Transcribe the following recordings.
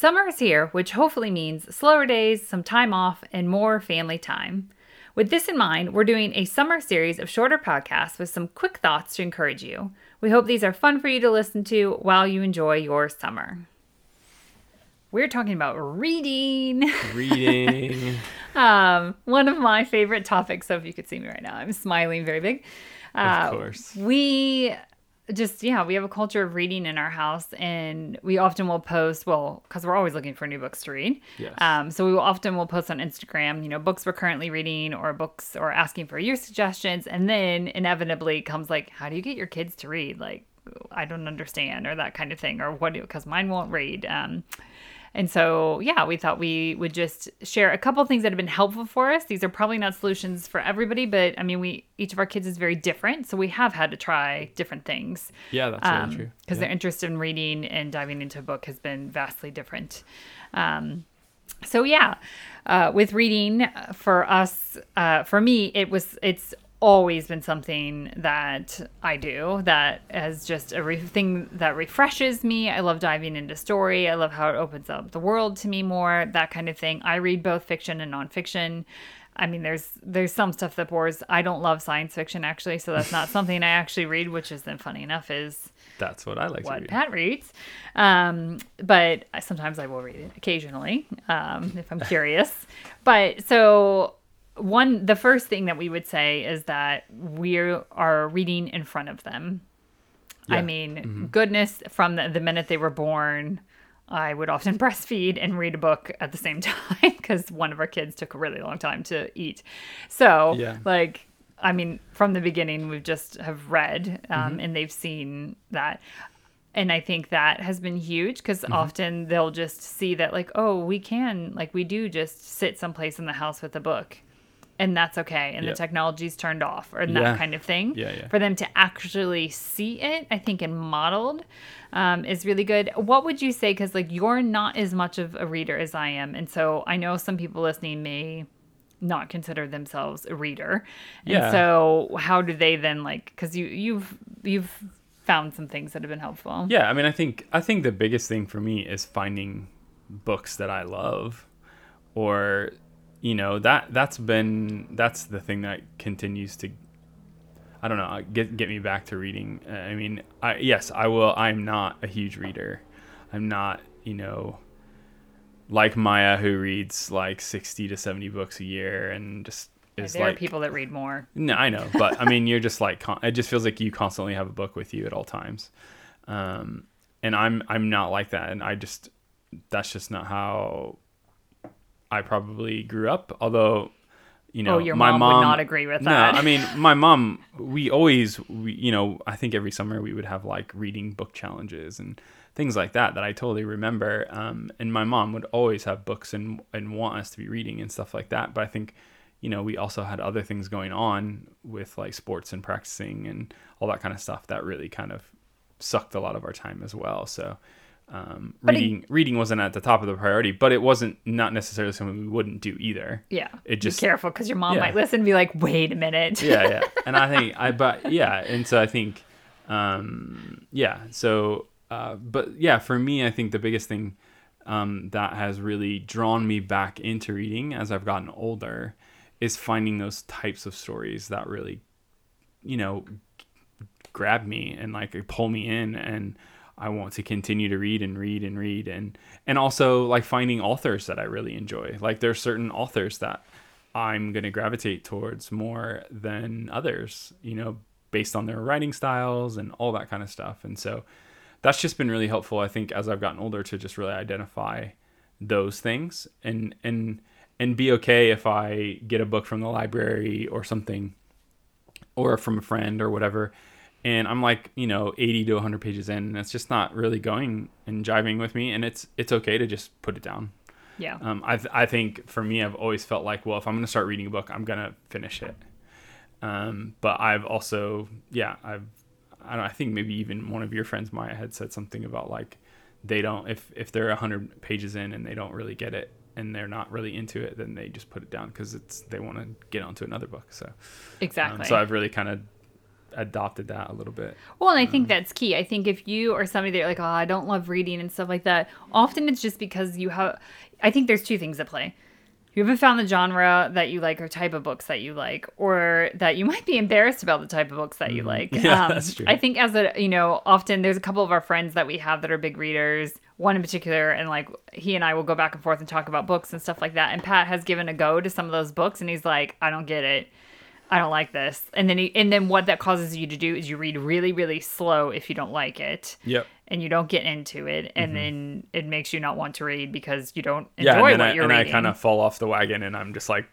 Summer is here, which hopefully means slower days, some time off, and more family time. With this in mind, we're doing a summer series of shorter podcasts with some quick thoughts to encourage you. We hope these are fun for you to listen to while you enjoy your summer. We're talking about reading. Reading. um, one of my favorite topics. So if you could see me right now, I'm smiling very big. Uh, of course. We just yeah we have a culture of reading in our house and we often will post well because we're always looking for new books to read. Yes. um, so we will often will post on instagram you know books we're currently reading or books or asking for your suggestions and then inevitably comes like how do you get your kids to read? Like i don't understand or that kind of thing or what because mine won't read. Um, and so, yeah, we thought we would just share a couple things that have been helpful for us. These are probably not solutions for everybody, but I mean, we each of our kids is very different, so we have had to try different things. Yeah, that's really true. Because Yeah. their interest in reading and diving into a book has been vastly different. Um, so yeah, uh, with reading uh, for us, uh, for me, it was it's always been something that I do that has just a re- thing that refreshes me. I love diving into story. I love how it opens up the world to me more. That kind of thing. I read both fiction and nonfiction. I mean, there's there's some stuff that bores. I don't love science fiction actually, so that's not something I actually read. Which is then funny enough is That's what I like to what read. Pat reads. Um, but I- sometimes I will read it occasionally um, if I'm curious. But so one, the first thing that we would say is that we are reading in front of them. I Yeah. mean, goodness, from the, the minute they were born, I would often breastfeed and read a book at the same time because one of our kids took a really long time to eat. So, Yeah. like, I mean, from the beginning, we've just have read um, Mm-hmm. and they've seen that. And I think that has been huge because Mm-hmm. often they'll just see that, like, oh, we can, like, we do just sit someplace in the house with a book. And that's okay. And Yeah. the technology's turned off or Yeah. that kind of thing Yeah, yeah. for them to actually see it, I think, and modeled um, is really good. What would you say? Because, like, you're not as much of a reader as I am. And so I know some people listening may not consider themselves a reader. And Yeah. so how do they then, like, because you, you've, you've, found some things that have been helpful. Yeah, I mean, I think I think the biggest thing for me is finding books that I love, or you know that that's been that's the thing that continues to I don't know get get me back to reading. Uh, I mean, I yes, I will. I'm not a huge reader. I'm not you know like Maya who reads like 60 to 70 books a year and just is there like are people that read more. no, I know, but I mean, you're just like con- it just feels like you constantly have a book with you at all times, um, and I'm I'm not like that, and I just that's just not how I probably grew up. Although, you know, Oh, your my mom mom would not agree with no, that. I mean, my mom. We always, we, you know, I think every summer we would have like reading book challenges and things like that that I totally remember. Um, and my mom would always have books and and want us to be reading and stuff like that. But I think, you know, we also had other things going on with like sports and practicing and all that kind of stuff that really kind of sucked a lot of our time as well. So. Um, it- reading reading wasn't at the top of the priority, but it wasn't not necessarily something we wouldn't do either. Yeah. It just Be careful because your mom yeah. might listen and be like, wait a minute. yeah, yeah. And I think I but yeah, and so I think um yeah, so uh but yeah, for me I think the biggest thing um that has really drawn me back into reading as I've gotten older is finding those types of stories that really you know grab me and like pull me in and I want to continue to read and read and read and and also like finding authors that I really enjoy. Like there's certain authors that I'm going to gravitate towards more than others, you know, based on their writing styles and all that kind of stuff. And so that's just been really helpful I think as I've gotten older to just really identify those things and and and be okay if I get a book from the library or something or from a friend or whatever and I'm like, you know, 80 to 100 pages in, and it's just not really going and jiving with me, and it's it's okay to just put it down. Yeah. Um, I I think for me, I've always felt like, well, if I'm gonna start reading a book, I'm gonna finish it. Um, but I've also, yeah, I've, I don't, I think maybe even one of your friends, Maya, had said something about like, they don't, if if they're 100 pages in and they don't really get it, and they're not really into it, then they just put it down because it's they want to get onto another book. So um, exactly. so I've really kind of adopted that a little bit. Well, and I think that's key. I think if you are somebody that like, oh, I don't love reading and stuff like that, often it's just because you have. I think there's two things at play. You haven't found the genre that you like or type of books that you like, or that you might be embarrassed about the type of books that you like. Mm-hmm. Yeah, that's true. I think as a you know, often there's a couple of our friends that we have that are big readers. One in particular, and like he and I will go back and forth and talk about books and stuff like that. And Pat has given a go to some of those books, and he's like, I don't get it. I don't like this. And then he, and then what that causes you to do is you read really really slow if you don't like it. Yep. And you don't get into it, and then it makes you not want to read because you don't enjoy Mm-hmm. Yeah, and then what I, you're and I kind of fall off the wagon, and I'm just like,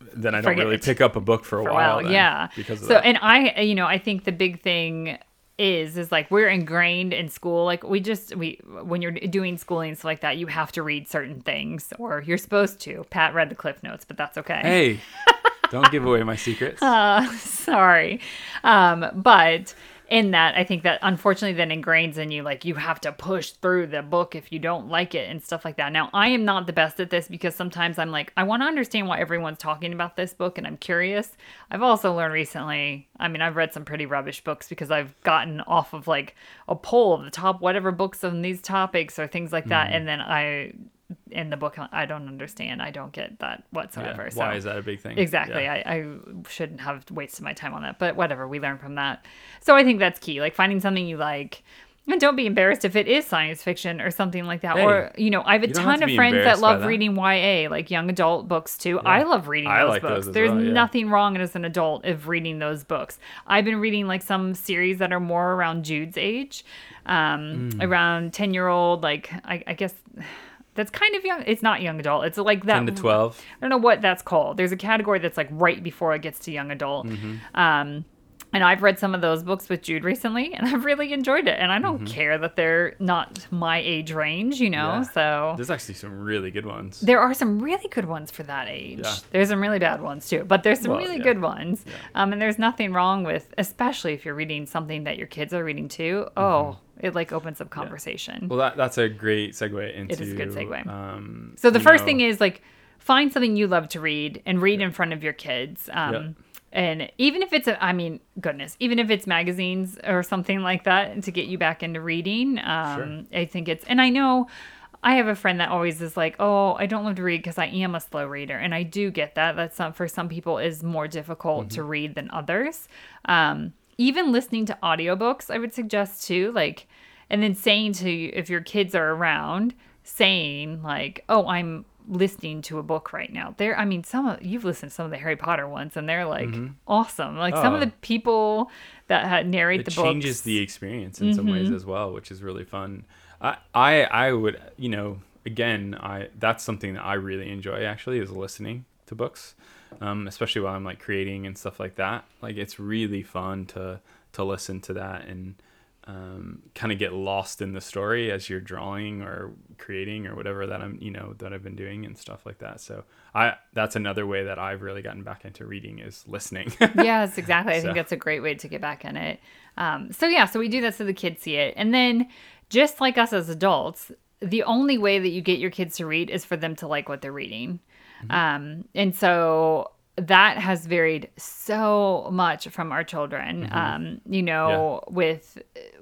then I don't Forget really it. pick up a book for a for while. while. Yeah. because of so, that. and I, you know, I think the big thing is is like we're ingrained in school like we just we when you're doing schooling and stuff like that you have to read certain things or you're supposed to pat read the cliff notes but that's okay hey, don't give away my secrets. sorry. Um but in that i think that unfortunately then ingrains in you like you have to push through the book if you don't like it and stuff like that. Now i am not the best at this because sometimes i'm like i want to understand why everyone's talking about this book and i'm curious. I've also learned recently i mean i've read some pretty rubbish books because i've gotten off of like a poll of the top whatever books on these topics or things like that. And then i in the book i don't understand i don't get that whatsoever Yeah, so Why is that a big thing? Exactly. Yeah. I, I shouldn't have wasted my time on that, but whatever. We learn from that. So I think that's key. Like finding something you like. And don't be embarrassed if it is science fiction or something like that. Hey, or, you know, I have a don't have ton of friends that love that. reading YA, like young adult books too. I love reading I those like books. those There's well, yeah. nothing wrong as an adult of reading those books. I've been reading like some series that are more around Jude's age, um, Hmm. around 10 year old, like, I, I guess. That's kind of young. It's not young adult. It's like that. 10 to 12. I don't know what that's called. There's a category that's like right before it gets to young adult. Mm-hmm. Um, and I've read some of those books with Jude recently, and I've really enjoyed it. And I don't care that they're not my age range, you know. Mm-hmm. Yeah. So There's actually some really good ones. there are some really good ones for that age. Yeah. There's some really bad ones too, but there's some Well, really yeah. good ones. Um, and there's nothing wrong with, especially if you're reading something that your kids are reading too. Oh, it like opens up conversation. Mm-hmm. Well, that, that's a great segue into. is a good segue. Um, So the first know, thing is like find something you love to read and read in front of your kids. Um. And even if it's, a, I mean, goodness, even if it's magazines or something like that to get you back into reading, um, I think it's, and I know I have a friend that always is like, oh, I don't love to read because I am a slow reader. And I do get that. That's some, for some people is more difficult to read than others. Um, even listening to audiobooks, I would suggest too, like, and then saying to you, if your kids are around, saying like, "Oh, I'm listening to a book right now." There, I mean, some of you've listened to some of the Harry Potter ones, and they're like awesome. Like some of Oh. the people that ha- narrate It the book changes the experience in some ways as well, which is really fun. I, I, I would, you know, again, I that's something that I really enjoy actually is listening to books, um, especially while I'm like creating and stuff like that. Like it's really fun to to listen to that and um, kind of get lost in the story as you're drawing or creating or whatever that I'm, you know, that I've been doing and stuff like that. So I, that's another way that I've really gotten back into reading is listening. yes, exactly. I So- think that's a great way to get back in it. Um, so yeah, so we do that so the kids see it, and then just like us as adults, the only way that you get your kids to read is for them to like what they're reading, um, and so that has varied so much from our children. Um, you know, with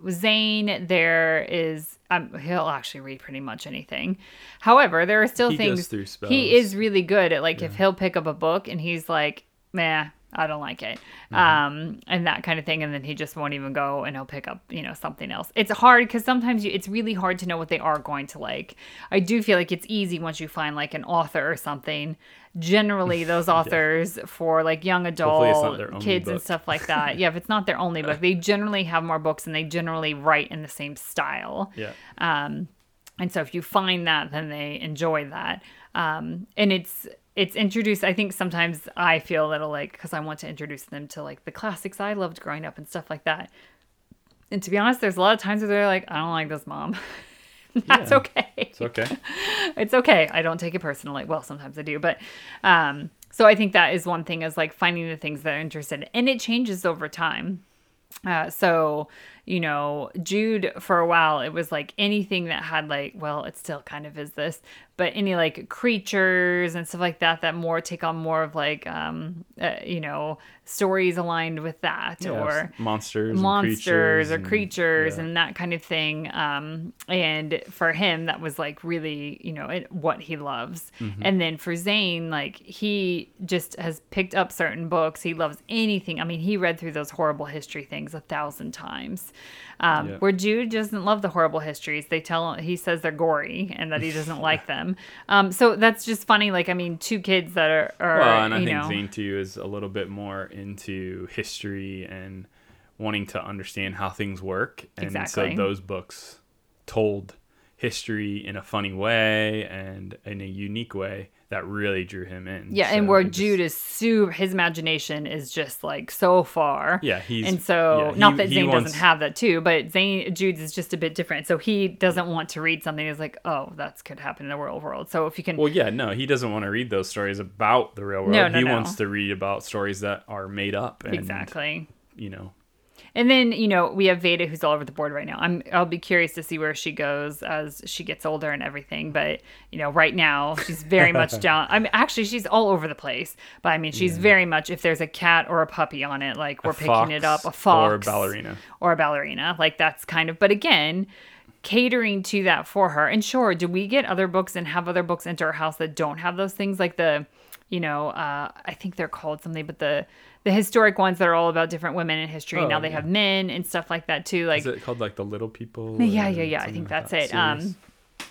Zane, there is um, he'll actually read pretty much anything. However, there are still He things through he is really good at. Like if he'll pick up a book and he's like, "Meh, I don't like it," Mm-hmm. um, and that kind of thing, and then he just won't even go and he'll pick up, you know, something else. It's hard because sometimes you, it's really hard to know what they are going to like. I do feel like it's easy once you find like an author or something. Generally, those authors for like young adult kids and stuff like that. Yeah, if it's not their only book, they generally have more books and they generally write in the same style. yeah. Um, and so if you find that, then they enjoy that. Um, and it's it's introduced. I think sometimes I feel a little like because I want to introduce them to like the classics I loved growing up and stuff like that. And to be honest, there's a lot of times where they're like, I don't like this mom. That's Yeah. okay. It's okay. it's okay. I don't take it personally. Well, sometimes I do, but um, so I think that is one thing is like finding the things that are interested, in. and it changes over time. Uh, so you know, Jude for a while it was like anything that had like, well, it still kind of is this, but any like creatures and stuff like that that more take on more of like, um, uh, you know, stories aligned with that Yeah, or monsters, and monsters or and- creatures yeah. and that kind of thing. Um, and for him, that was like really, you know, it, what he loves. Mm-hmm. And then for Zane, like he just has picked up certain books. He loves anything. I mean, he read through those horrible history things a thousand times. Um, Yeah. Where Jude doesn't love the horrible histories. They tell he says they're gory and that he doesn't like them. Um, so that's just funny. Like, I mean, two kids that are, are Well, and I think know, Zane too is a little bit more into history and wanting to understand how things work, and Exactly. so those books told history in a funny way and in a unique way that really drew him in. Yeah, and where just- Jude is super, his imagination is just like so far. Yeah, he's and so yeah, not that Zane wants- doesn't have that too, but Zane Jude's is just a bit different. So he doesn't want to read something that's like, oh, that could happen in the real world. So if you can, Well, yeah, no, he doesn't want to read those stories about the real world. No, no, he no. wants to read about stories that are made up. And, exactly. You know, And then you know we have Veda who's all over the board right now. I'm I'll be curious to see where she goes as she gets older and everything. But you know right now she's very much down. I mean actually she's all over the place. But I mean she's very much if there's a cat or a puppy on it, like we're picking it up. A fox fox or a ballerina. or a ballerina. Like that's kind of. But again. Catering to that for her, and sure, do we get other books and have other books into our house that don't have those things, like the, you know, uh, I think they're called something, but the the historic ones that are all about different women in history. Oh, now they yeah. have men and stuff like that too. Like is it called like the Little People? yeah, yeah, yeah. I think that's that it. series? Um,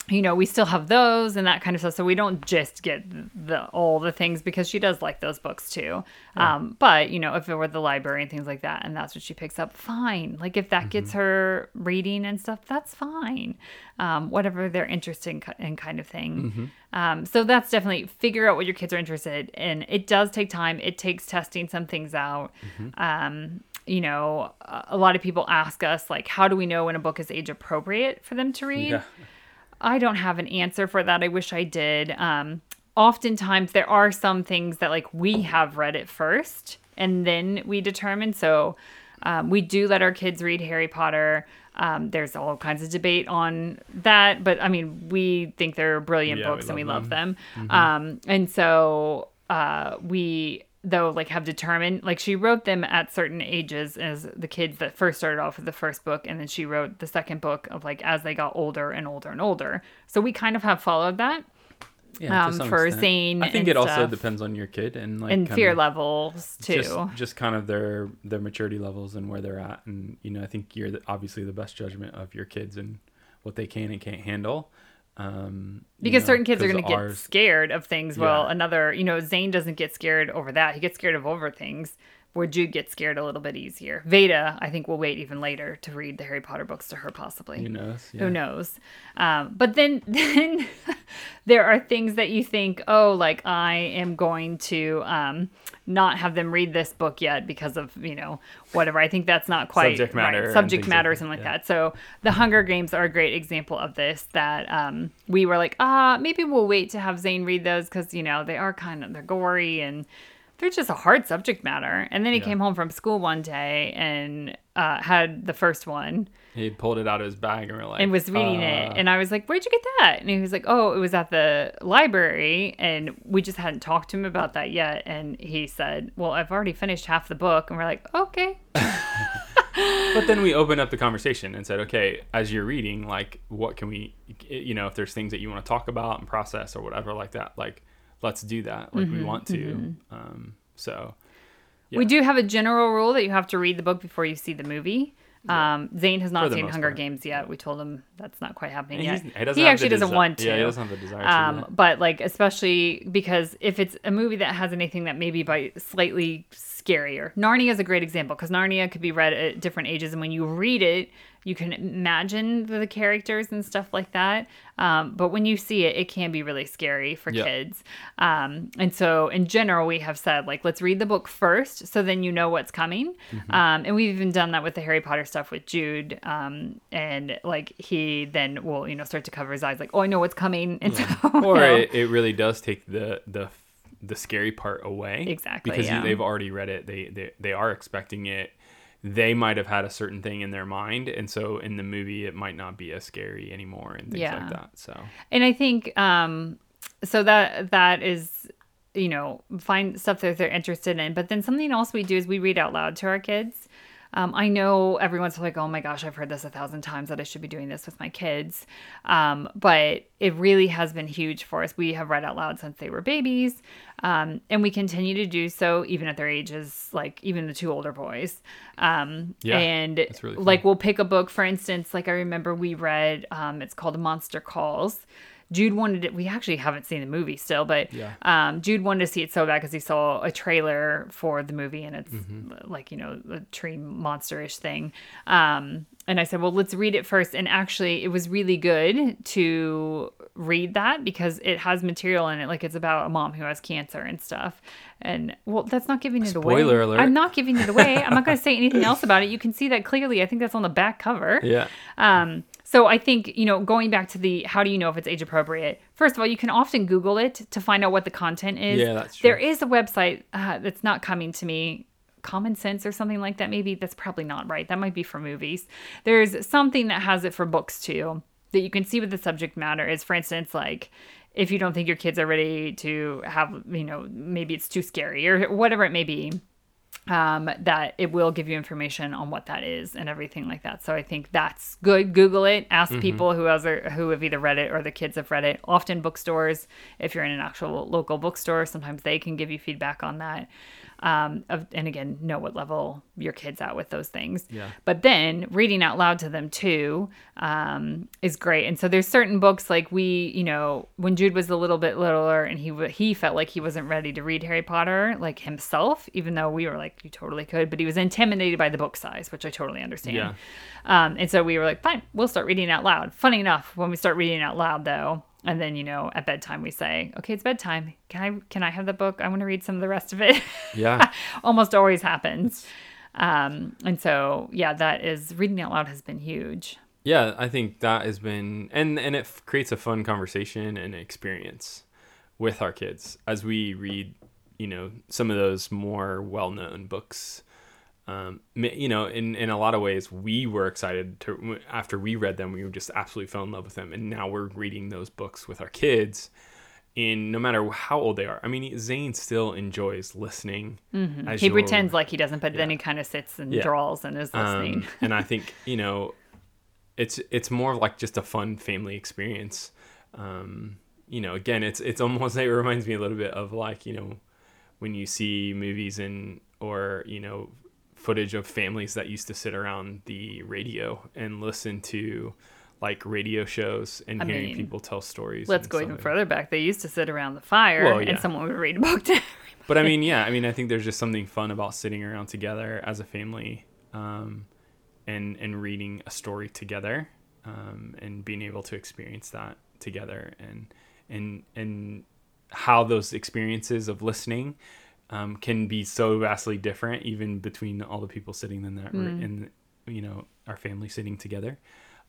you know, we still have those and that kind of stuff. So we don't just get the all the things because she does like those books too. Um, but you know, if it were the library and things like that, and that's what she picks up, fine. Like if that gets Mm-hmm. her reading and stuff, that's fine. Um, whatever they're interested in, in kind of thing. Mm-hmm. Um, so that's definitely figure out what your kids are interested in. It does take time. It takes testing some things out. Mm-hmm. Um, you know, a a lot of people ask us like, how do we know when a book is age appropriate for them to read? Yeah. I don't have an answer for that. I wish I did. Um, oftentimes, there are some things that like we have read it first and then we determine. So um, we do let our kids read Harry Potter. Um, there's all kinds of debate on that, but I mean, we think they're brilliant Yeah, we books and we love love them. Um, and so uh, we though like have determined like she wrote them at certain ages as the kids that first started off with the first book and then she wrote the second book of like as they got older and older and older so we kind of have followed that Yeah, um, for extent. Zane I think it also depends on your kid and like and fear levels too Just, just kind of their their maturity levels and where they're at, and you know, I think you're the, obviously the best judgment of your kids and what they can and can't handle. Um, because know, certain kids are going to get ours- scared of things. Well Yeah. another you know zane doesn't get scared over that. He gets scared of over things where jude gets scared a little bit easier. Veda i think will wait even later to read the harry potter books to her possibly. Who knows? who knows? Um, but then then there are things that you think oh like i am going to um, not have them read this book yet because of you know whatever i think that's not quite Subject matter right. subject matter or something that, like yeah. that so the hunger games are a great example of this that um, we were like ah maybe we'll wait to have zane read those because you know they are kind of they're gory and they're just a hard subject matter and then he Yeah. came home from school one day and uh, had the first one. He pulled it out of his bag and we're like, and was reading it. Uh, and i was like where'd you get that? And he was like oh it was at the library. And we just hadn't talked to him about that yet. And he said well i've already finished half the book. And we're like okay. But then we opened up the conversation and said, okay, as you're reading, like, what can we, you know, if there's things that you want to talk about and process or whatever like that, like, let's do that. Like, Mm-hmm, we want to. Um, so, we do have a general rule that you have to read the book before you see the movie um, Zane has not seen Hunger part. Games yet. We told him that's not quite happening and yet. he, he actually doesn't desi- want to. Yeah, he doesn't have the desire Um, to. but like especially because if it's a movie that has anything that maybe by slightly scarier. Narnia is a great example because Narnia could be read at different ages, and when you read it, you can imagine the characters and stuff like that. Um, but when you see it, it can be really scary for Yeah. kids. Um, and so, in general, we have said, like, let's read the book first so then you know what's coming. Um, and we've even done that with the Harry Potter stuff with Jude. Um, and like, he then will, you know, start to cover his eyes, like, oh, I know what's coming. And so, or you know, it, it really does take the the the scary part away. Exactly, because yeah. they've already read it. They, they they are expecting it. They might have had a certain thing in their mind and so in the movie it might not be as scary anymore and things Yeah. like that so. And I think um so that that is you know find stuff that they're interested in. But then something else we do is we read out loud to our kids um, I know everyone's like, oh my gosh, I've heard this a thousand times that I should be doing this with my kids. Um, but it really has been huge for us. We have read out loud since they were babies. Um, and we continue to do so even at their ages, like even the two older boys. Um, Yeah, and really like we'll pick a book, for instance, like I remember we read, um, it's called Monster Calls. Jude wanted it. We actually haven't seen the movie still, but Yeah. um, Jude wanted to see it so bad because he saw a trailer for the movie and it's Mm-hmm. like you know a tree monsterish thing. Um, and I said, well, let's read it first. And actually, it was really good to read that because it has material in it, like it's about a mom who has cancer and stuff. And well, that's not giving it away. Spoiler alert. I'm not giving it away. I'm not going to say anything else about it. You can see that clearly. I think that's on the back cover. yeah Um, so I think, you know, going back to the how do you know if it's age appropriate? First of all, you can often Google it to find out what the content is. Yeah, that's true. There is a website uh, that's not coming to me. Common Sense or something like that. Maybe that's probably not right. That might be for movies. There's something that has it for books too that you can see what the subject matter is. For instance, like if you don't think your kids are ready to have, you know, maybe it's too scary or whatever it may be um, that it will give you information on what that is and everything like that. So I think that's good. Google it. Ask people who has who have either read it or the kids have read it. Often bookstores, if you're in an actual local bookstore, sometimes they can give you feedback on that. Um, of, and again, know what level your kid's at with those things. Yeah. But then reading out loud to them too um, is great. And so there's certain books like we, you know, when Jude was a little bit littler and he he felt like he wasn't ready to read Harry Potter like himself, even though we were like, you totally could, but he was intimidated by the book size, which I totally understand. Yeah. Um, and so we were like, fine, we'll start reading out loud. Funny enough, when we start reading out loud though, and then you know at bedtime we say, okay, it's bedtime. Can I can I have the book? I want to read some of the rest of it. yeah Almost always happens. Um, and so yeah, that is reading out loud has been huge. yeah i think that has been and and it f- creates a fun conversation and experience with our kids as we read you know some of those more well-known books um, you know, in, in a lot of ways, we were excited to after we read them, we just absolutely fell in love with them, and now we're reading those books with our kids. In no matter how old they are, I mean, Zane still enjoys listening. Mm-hmm. He pretends like he doesn't, but then he kind of sits and Yeah. draws and is listening. um, and I think you know, it's it's more like just a fun family experience. Um, you know, again, it's it's almost it reminds me a little bit of like you know, when you see movies and or you know, footage of families that used to sit around the radio and listen to like radio shows and I hearing mean, people tell stories. Let's go even further back. They used to sit around the fire Well, yeah. and someone would read a book to But I mean, yeah, I mean, I think there's just something fun about sitting around together as a family, um, and and reading a story together, um, and being able to experience that together, and and and how those experiences of listening um, can be so vastly different, even between all the people sitting in that in you know our family sitting together.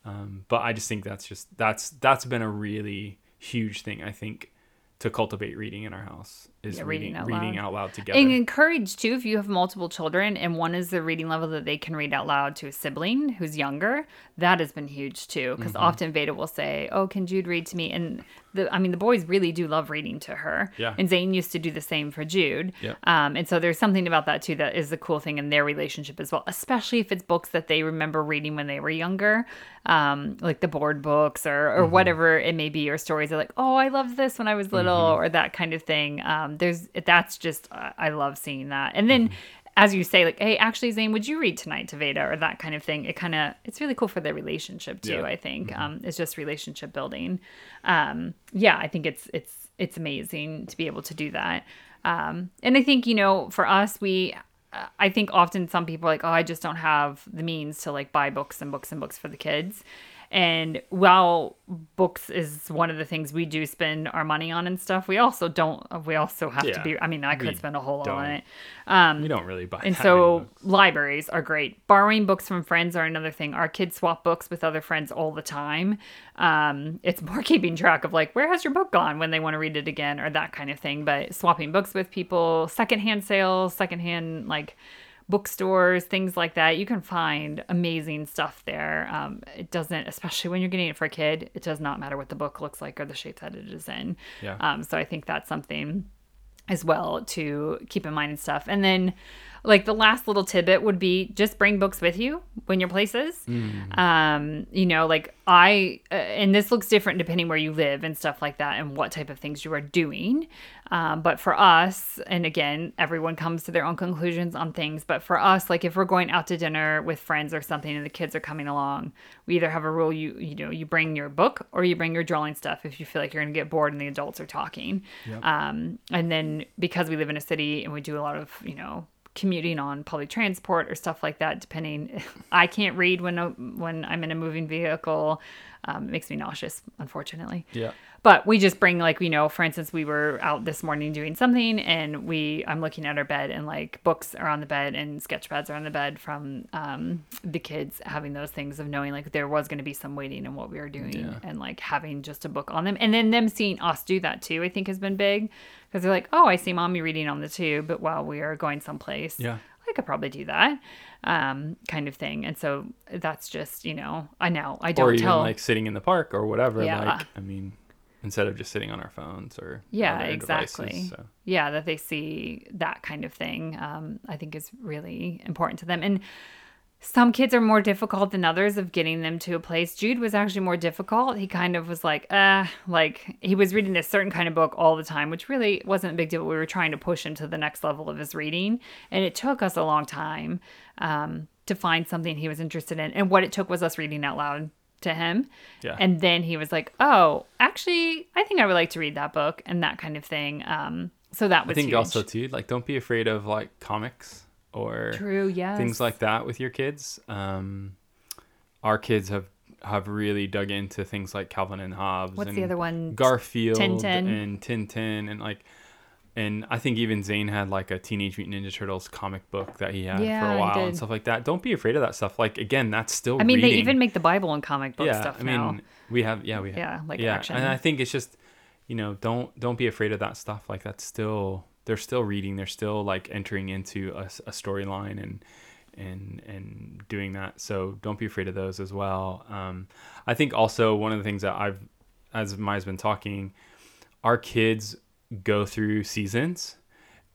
Um, but I just think that's just that's that's been a really huge thing. I think to cultivate reading in our house is Yeah, reading reading out reading loud. out loud together. And encourage too if you have multiple children and one is the reading level that they can read out loud to a sibling who's younger. That has been huge too because Mm-hmm. often Veda will say, "Oh, can Jude read to me?" And the I mean the boys really do love reading to her. Yeah. And Zane used to do the same for Jude. Yep. Um, and so there's something about that too that is a cool thing in their relationship as well, especially if it's books that they remember reading when they were younger, um, like the board books or or whatever it may be, or stories are like, "Oh, I loved this when I was little," or that kind of thing. Um, there's that's just I I love seeing that, and then. As you say, like, hey, actually, Zane, would you read tonight to Veda or that kind of thing? It kind of, it's really cool for their relationship too. Yeah. I think um, it's just relationship building. Um, yeah, I think it's it's it's amazing to be able to do that. Um, and I think you know, for us, we uh, I think often some people are like, oh, I just don't have the means to like buy books and books and books for the kids. And while books is one of the things we do spend our money on and stuff, we also don't. We also have to be. I mean, I could spend a whole lot on it. Um, we don't really buy. and so libraries are great. Borrowing books from friends are another thing. Our kids swap books with other friends all the time. Um, it's more keeping track of like where has your book gone when they want to read it again or that kind of thing. But swapping books with people, secondhand sales, secondhand like bookstores, things like that. You can find amazing stuff there. Um, it doesn't, especially when you're getting it for a kid, it does not matter what the book looks like or the shape that it is in. Yeah. Um, so I think that's something as well to keep in mind and stuff. And then, like the last little tidbit would be just bring books with you when you're places. Um, you know, like I, uh, and this looks different depending where you live and stuff like that, and what type of things you are doing. Um, but for us, and again, everyone comes to their own conclusions on things. But for us, like if we're going out to dinner with friends or something, and the kids are coming along, we either have a rule you you know you bring your book or you bring your drawing stuff if you feel like you're going to get bored and the adults are talking. Um, and then because we live in a city and we do a lot of you know commuting on public transport or stuff like that depending. I can't read when when i'm in a moving vehicle. Um, it makes me nauseous unfortunately. Yeah. But we just bring like you know for instance we were out this morning doing something and we i'm looking at our bed and like books are on the bed and sketch pads are on the bed from um, the kids having those things of knowing like there was going to be some waiting and what we were doing Yeah. and like having just a book on them and then them seeing us do that too i think has been big because they're like oh i see mommy reading on the tube but while we are going someplace Yeah. I could probably do that, um, kind of thing. And so that's just, you know, I know I don't or even tell. like sitting in the park or whatever. Yeah. Like, I mean, instead of just sitting on our phones or Yeah, exactly. devices, so. yeah, that they see that kind of thing, um, I think is really important to them. And some kids are more difficult than others of getting them to a place. Jude was actually more difficult. He kind of was like, uh, like he was reading a certain kind of book all the time, which really wasn't a big deal. We were trying to push him to the next level of his reading. And it took us a long time um, to find something he was interested in. And what it took was us reading out loud to him. Yeah. And then he was like, oh, actually, I think I would like to read that book and that kind of thing. Um, so that was. I think huge. also too, like, don't be afraid of like comics or True, yes. things like that with your kids. Um, our kids have have really dug into things like Calvin and Hobbes. What's and the other one? Garfield Tintin. and Tintin and like. And I think even Zane had like a Teenage Mutant Ninja Turtles comic book that he had Yeah, for a while and stuff like that. Don't be afraid of that stuff. Like again, that's still. I mean, they even make the Bible and comic book yeah. stuff I mean, now. we have yeah we have, Yeah, like yeah, action. and I think it's just you know don't don't be afraid of that stuff. Like that's still they're still reading. They're still like entering into a storyline and and and doing that. So don't be afraid of those as well. Um, I think also one of the things that I've as Maya's been talking, our kids go through seasons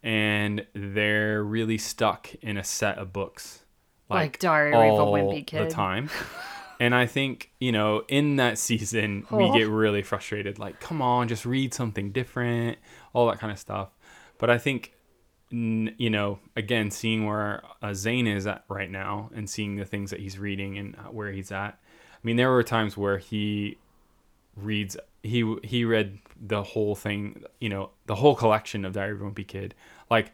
and they're really stuck in a set of books Like Diary of a Wimpy Kid. the time and i think you know in that season we Oh. get really frustrated like come on just read something different all that kind of stuff but i think you know again seeing where uh, zane is at right now and seeing the things that he's reading and uh, where he's at i mean there were times where he reads he he read the whole thing you know the whole collection of diary of a wimpy kid like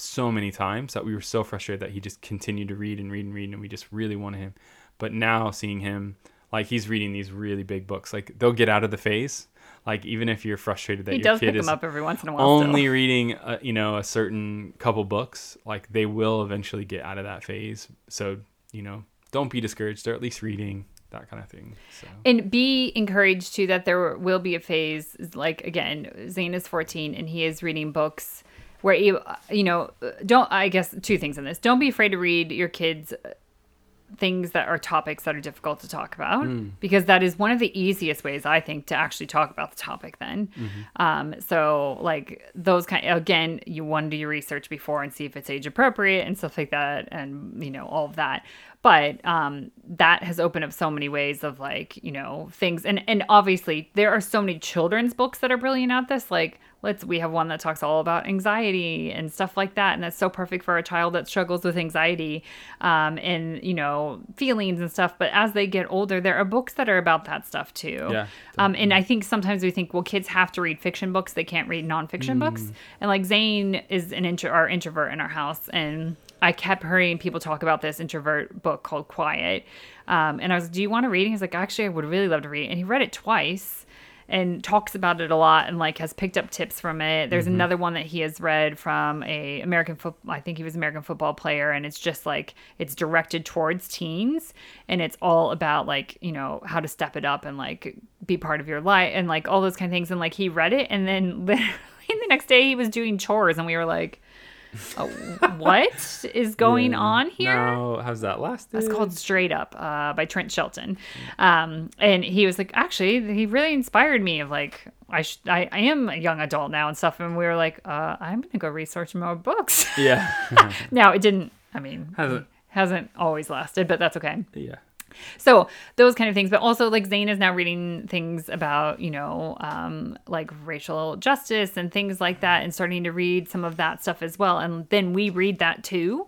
so many times that we were so frustrated that he just continued to read and read and read and we just really wanted him. But now seeing him like he's reading these really big books. Like they'll get out of the phase. Like even if you're frustrated that he your does kid pick is them up every once in a while. only still. reading a, you know a certain couple books like they will eventually get out of that phase. So you know don't be discouraged. They're at least reading that kind of thing so And be encouraged too that there will be a phase like again, Zane is 14 and he is reading books where you you know don't I guess two things in this. Don't be afraid to read your kids things that are topics that are difficult to talk about because that is one of the easiest ways I think to actually talk about the topic then. Um, so like those kind again, you want to do your research before and see if it's age appropriate and stuff like that and you know all of that. But um, that has opened up so many ways of like you know things and and obviously there are so many children's books that are brilliant at this like let's we have one that talks all about anxiety and stuff like that and that's so perfect for a child that struggles with anxiety um, and you know feelings and stuff but as they get older there are books that are about that stuff too Yeah, um, and i think sometimes we think well kids have to read fiction books they can't read nonfiction Mm. books and like zane is an intro our introvert in our house and I kept hearing people talk about this introvert book called Quiet. Um, and I was, do you want to read? And he's like, actually, I would really love to read. And he read it twice and talks about it a lot and like has picked up tips from it. There's mm-hmm. another one that he has read from a American football. I think he was American football player, and it's just like it's directed towards teens, and it's all about like you know how to step it up and like be part of your life and like all those kind of things. And like he read it, and then literally the next day he was doing chores, and we were like. Oh, what is going Yeah. on here? No, how's that lasted? It's called Straight Up uh, by Trent Shelton. Um, and he was like, actually, he really inspired me of like, I, sh- I, I am a young adult now and stuff. And we were like, uh, I'm going to go research more books. Yeah. now, it didn't, I mean, Hasn't. hasn't always lasted, but that's okay. yeah. So those kind of things, but also like Zane is now reading things about you know um, like racial justice and things like that, and starting to read some of that stuff as well. And then we read that too.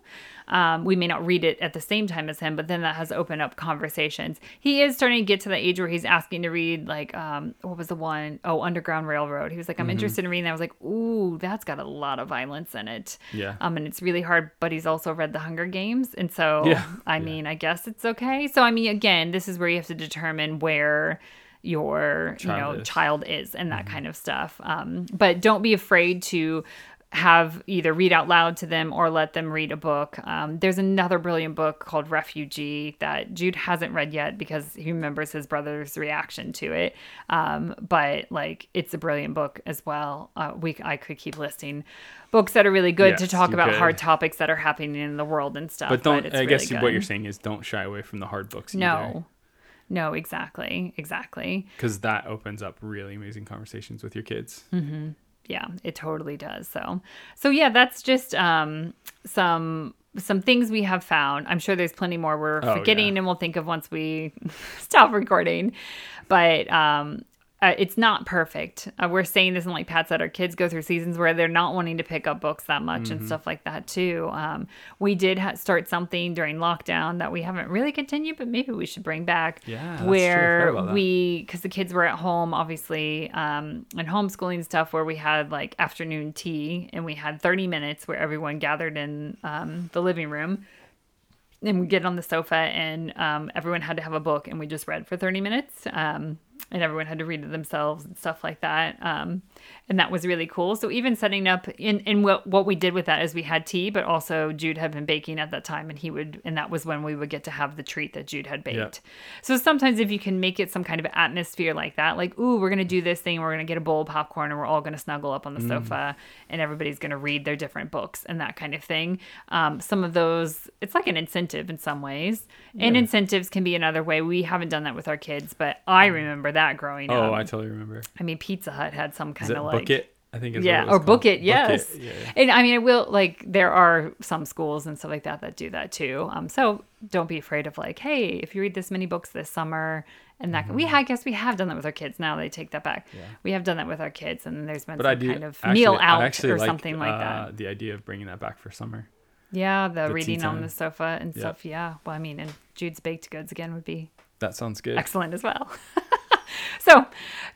Um, we may not read it at the same time as him, but then that has opened up conversations. He is starting to get to the age where he's asking to read like um, what was the one? Oh, Underground Railroad. He was like, I'm interested in reading that. I was like, ooh, that's got a lot of violence in it. Yeah. Um, and it's really hard, but he's also read The Hunger Games. And so, Yeah. I Yeah. mean, I guess it's okay. So, I mean, again, this is where you have to determine where your you know Child is. child is and that kind of stuff um, but don't be afraid to have either read out loud to them or let them read a book um, there's another brilliant book called refugee that jude hasn't read yet because he remembers his brother's reaction to it um, but like it's a brilliant book as well uh, we i could keep listing books that are really good to talk about could. hard topics that are happening in the world and stuff But don't. it's I guess what you're saying is don't shy away from the hard books. no no exactly exactly Because that opens up really amazing conversations with your kids. Yeah it totally does. So so yeah that's just um some some things we have found. I'm sure there's plenty more we're Oh, forgetting yeah. and we'll think of once we stop recording. But um uh, it's not perfect. Uh, we're saying this, and like Pat said, our kids go through seasons where they're not wanting to pick up books that much Mm-hmm. and stuff like that too. Um, we did ha- start something during lockdown that we haven't really continued, but maybe we should bring back. Yeah, that's true. Where forgot about that. we because the kids were at home obviously um and homeschooling stuff where we had like afternoon tea and we had 30 minutes where everyone gathered in um the living room and we get on the sofa and um, everyone had to have a book and we just read for 30 minutes um, and everyone had to read it themselves and stuff like that um, and that was really cool. So even setting up in, in what, what we did with that is we had tea but also jude had been baking at that time and he would and that was when we would get to have the treat that jude had baked. Yeah. so sometimes if you can make it some kind of atmosphere like that like ooh we're going to do this thing we're going to get a bowl of popcorn and we're all going to snuggle up on the Mm. sofa and everybody's going to read their different books and that kind of thing. Um, some of those it's like an incentive in some ways. And incentives can be another way. We haven't done that with our kids but i remember that growing. Oh, up I totally remember. I mean pizza hut had some kind it of like book it? I think is yeah it or book it yes Yeah, yeah. and i mean i will like there are some schools and stuff like that that do that too um so don't be afraid of like hey if you read this many books this summer and that we I guess we have done that with our kids now they take that back Mm-hmm. Yeah. we have done that with our kids and there's been But some do kind of actually, meal out or like, something like uh, that The idea of bringing that back for summer. yeah the, tea reading on the sofa and Yeah. stuff yeah well i mean and jude's baked goods again would be That sounds good. excellent as well. so,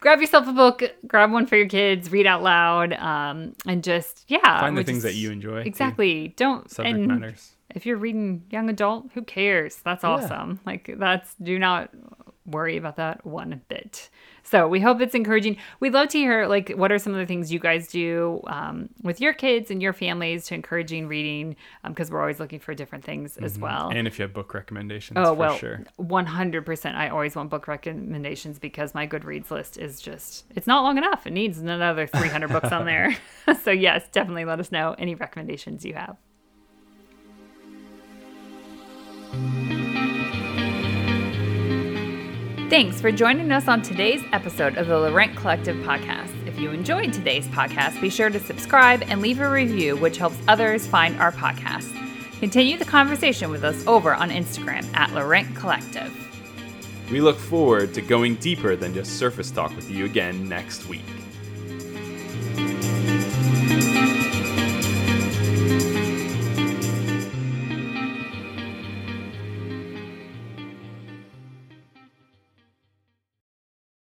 grab yourself a book, grab one for your kids, read out loud, um, and just yeah, Find the things just- that you enjoy. too. Exactly. Don't Subject and matters. if you're reading young adult, who cares? That's awesome. Like that's do not worry about that one bit. So we hope it's encouraging. We'd love to hear like what are some of the things you guys do um, with your kids and your families to encouraging reading because we're always looking for different things as well. And if you have book recommendations, Oh for well, sure. one hundred percent. I always want book recommendations because my Goodreads list is just—it's not long enough. It needs another three hundred books on there. so yes, definitely let us know any recommendations you have. Thanks for joining us on today's episode of the Laurent Collective podcast. If you enjoyed today's podcast, be sure to subscribe and leave a review, which helps others find our podcast. Continue the conversation with us over on Instagram at Laurent Collective. We look forward to going deeper than just surface talk with you again next week.